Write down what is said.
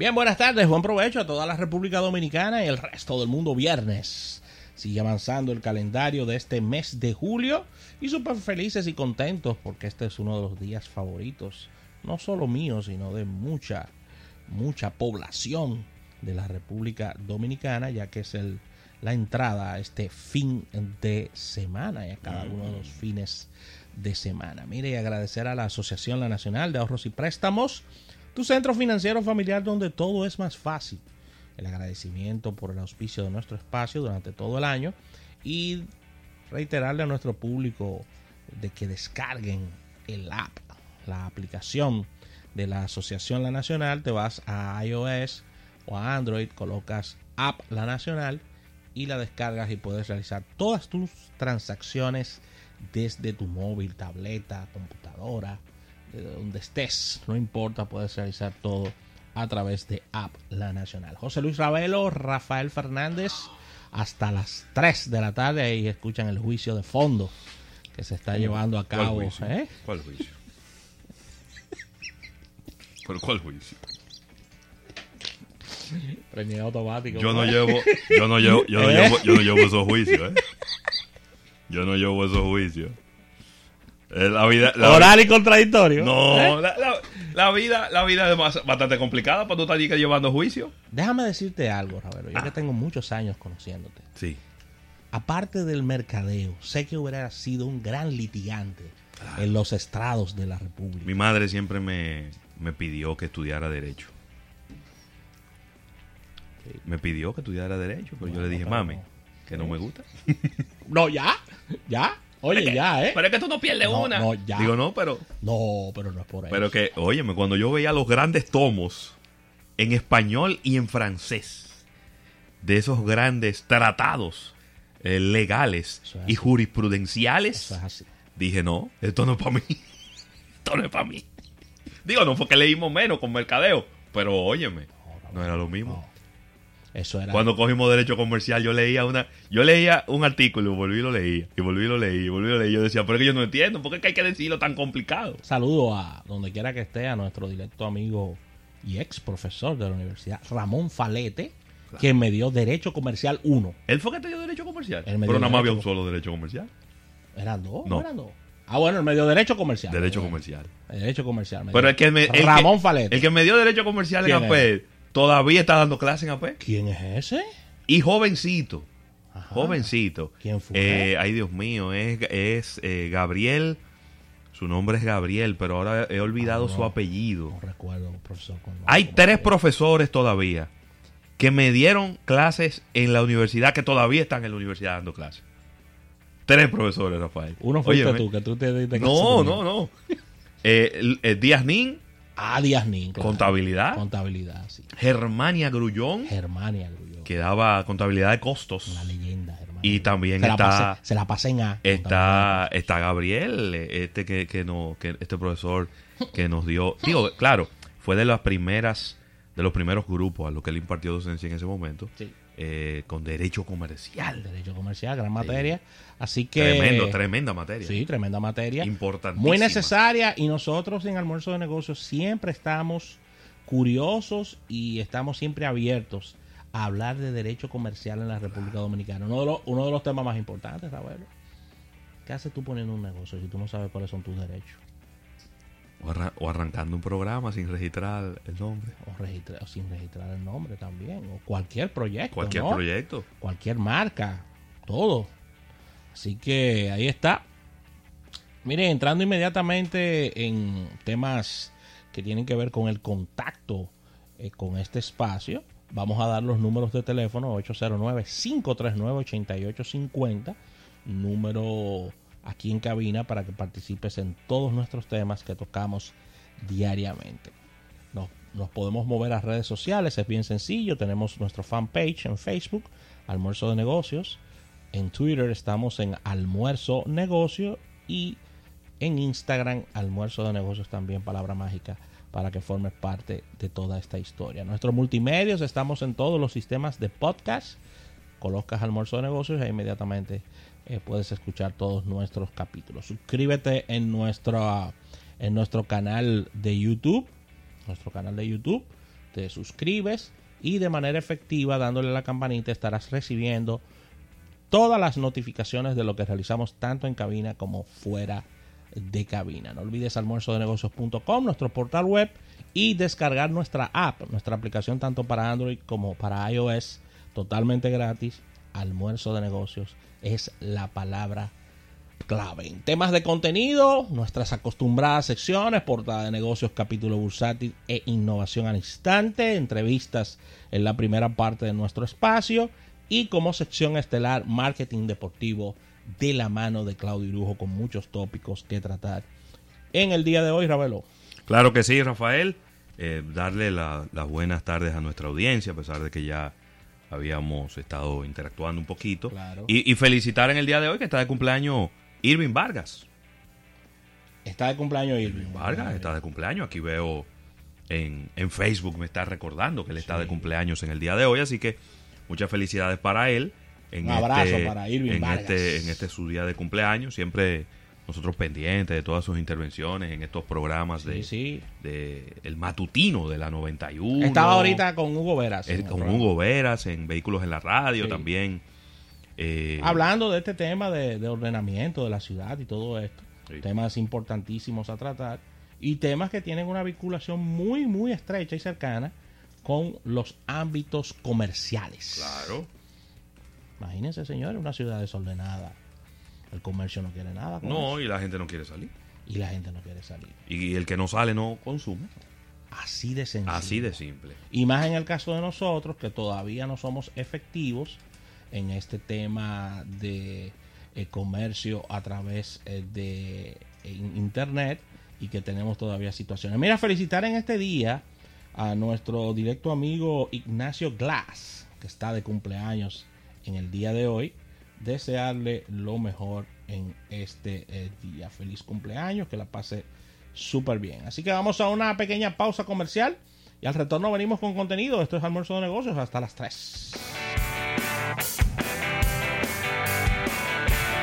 Bien, buenas tardes, buen provecho a toda la República Dominicana y el resto del mundo viernes. Sigue avanzando el calendario de este mes de julio y súper felices y contentos porque este es uno de los días favoritos, no solo mío, sino de mucha, mucha población de la República Dominicana, ya que es el, la entrada a este fin de semana y a cada uno de los fines de semana. Mire, y agradecer a la Asociación La Nacional de Ahorros y Préstamos, tu centro financiero familiar donde todo es más fácil. El agradecimiento por el auspicio de nuestro espacio durante todo el año y reiterarle a nuestro público de que descarguen el app, la aplicación de la Asociación La Nacional. Te vas a iOS o a Android, colocas app La Nacional y la descargas y puedes realizar todas tus transacciones desde tu móvil, tableta, computadora, de donde estés, no importa, puedes realizar todo a través de App La Nacional. José Luis Ravelo, Rafael Fernández, hasta las 3 de la tarde, ahí escuchan el juicio de fondo que se está llevando a ¿Cuál cabo. juicio? ¿eh? ¿Cuál juicio? ¿Pero cuál juicio? Premio automático. Yo no ¿eh? llevo, yo no llevo, yo no ¿Eh? llevo, yo no llevo esos juicios, ¿eh? Yo no llevo esos juicios. Eh, La vida, la Oral y contradictorio. no, ¿eh? la, la- la vida, la vida es bastante complicada para tú estar allí que llevando juicio. Déjame decirte algo, Ravelo. Yo que tengo muchos años conociéndote. Sí. aparte del mercadeo, sé que hubiera sido un gran litigante en los estrados de la República. Mi madre siempre me, me pidió que estudiara derecho. Me pidió que estudiara derecho, pero yo le dije, pero mami, que no me gusta. No, ya, ya. Oye, ya, ¿eh? Pero es que tú no pierdes No, una. no, ya. Digo, no, pero No, pero no es por eso. Pero que, óyeme, cuando yo veía los grandes tomos en español y en francés de esos grandes tratados eh, legales es y jurisprudenciales, Eso es así. dije, no, esto no es para mí. esto no es para mí. Digo, no fue que leímos menos con mercadeo, pero óyeme, no era lo mismo. Eso era. Cuando cogimos derecho comercial, yo leía una, yo leía un artículo y volví y lo leía, y volví y lo leí, y volví y lo leí. Yo decía, pero es que yo no entiendo, ¿por qué hay que decirlo tan complicado? Saludo a donde quiera que esté a nuestro directo amigo y ex profesor de la universidad, Ramón Falete, que me dio Derecho Comercial 1. ¿Él fue que te dio derecho comercial? Pero nada más había un solo derecho comercial. ¿Eran dos? No. eran dos? Ah, bueno, él me dio Derecho Comercial. Derecho comercial. Derecho Comercial. me Pero el que me. el Ramón que- Falete. El que me dio derecho comercial en ¿Quién AP todavía está dando clase en AP. ¿Quién es ese? Y jovencito. Ajá. Jovencito. ¿Quién fue? Eh, ay, Dios mío. Es, es eh, Gabriel. Su nombre es Gabriel, pero ahora he olvidado Ah, no. su apellido. No recuerdo, profesor. con- Hay tres profesores todavía que me dieron clases en la universidad que todavía están en la universidad dando clases. Tres profesores, Rafael. Uno fuiste Óyeme. tú, que tú te diste clase No, no, no. Eh, Díaz Nin, Ah, Díaz Nin, claro. contabilidad. Contabilidad, sí. Germania Grullón, Germania Grullón. que daba contabilidad de costos. Una leyenda, Germania. Y también se la, está- pasé, se la pasé en A. Está, está Gabriel, este que, que no, que este profesor que nos dio, digo, claro, fue de las primeras, de los primeros grupos a los que él impartió docencia en ese momento, Sí. eh, con derecho comercial. Derecho Comercial, gran materia. Así que... Tremendo, tremenda materia. Sí, tremenda materia. Importantísima. Muy necesaria y nosotros en Almuerzo de Negocios siempre estamos curiosos y estamos siempre abiertos a hablar de derecho comercial en la República Dominicana. Uno de los, uno de los temas más importantes, Raúl. ¿Qué haces tú poniendo un negocio si tú no sabes cuáles son tus derechos? O, arran- o arrancando un programa sin registrar el nombre. O, registra- o sin registrar el nombre también. O cualquier proyecto. Cualquier ¿no? proyecto. cualquier marca, todo. Así que ahí está. Mire, entrando inmediatamente en temas que tienen que ver con el contacto eh, con este espacio, vamos a dar los números de teléfono 809-539-8850, número aquí en cabina para que participes en todos nuestros temas que tocamos diariamente. Nos, podemos mover a redes sociales, es bien sencillo. Tenemos nuestro fanpage en Facebook, Almuerzo de Negocios. En Twitter estamos en Almuerzo Negocio y en Instagram Almuerzo de Negocios también, palabra mágica, para que formes parte de toda esta historia. Nuestros multimedios estamos en todos los sistemas de podcast. Colocas Almuerzo de Negocios e inmediatamente eh, puedes escuchar todos nuestros capítulos. Suscríbete en nuestro, en nuestro canal de YouTube nuestro canal de YouTube. te suscribes y de manera efectiva dándole la campanita estarás recibiendo todas las notificaciones de lo que realizamos tanto en cabina como fuera de cabina. No olvides almuerzodenegocios.com, nuestro portal web y descargar nuestra app, nuestra aplicación tanto para Android como para iOS, totalmente gratis. Almuerzo de negocios es la palabra clave. En temas de contenido, nuestras acostumbradas secciones, portada de negocios, capítulo bursátil e innovación al instante, entrevistas en la primera parte de nuestro espacio y como sección estelar, marketing deportivo de la mano de Claudio Irujo con muchos tópicos que tratar en el día de hoy, Ravelo. Claro que sí, Rafael. Eh, darle las buenas tardes a nuestra audiencia, a pesar de que ya habíamos estado interactuando un poquito. Y, felicitar en el día de hoy que está de cumpleaños Irving Vargas. Está de cumpleaños Irving. Vargas está de cumpleaños. Aquí veo en, en Facebook, me está recordando que él está de cumpleaños en el día de hoy. Así que muchas felicidades para él. En un abrazo este, para Irving en Vargas. Este, en este su día de cumpleaños. Siempre nosotros pendientes de todas sus intervenciones en estos programas de, de el matutino de la 91. Estaba ahorita con Hugo Veras. con Hugo Veras en Vehículos en la Radio también. Eh, Hablando de este tema de, ordenamiento de la ciudad y todo esto. Temas importantísimos a tratar. Y temas que tienen una vinculación muy, muy estrecha y cercana con los ámbitos comerciales. Claro. Imagínense, señores, una ciudad desordenada el comercio no quiere nada. no, y la gente no quiere salir. Y la gente no quiere salir. Y el que no sale no consume. Así de sencillo. Así de simple. Y más en el caso de nosotros, que todavía no somos efectivos en este tema de eh, comercio a través eh, de internet y que tenemos todavía situaciones. Mira, felicitar en este día a nuestro directo amigo Ignacio Glass, que está de cumpleaños en el día de hoy desearle lo mejor en este eh, día. Feliz cumpleaños, que la pase súper bien. Así que vamos a una pequeña pausa comercial y al retorno venimos con contenido. Esto es almuerzo de negocios hasta las 3.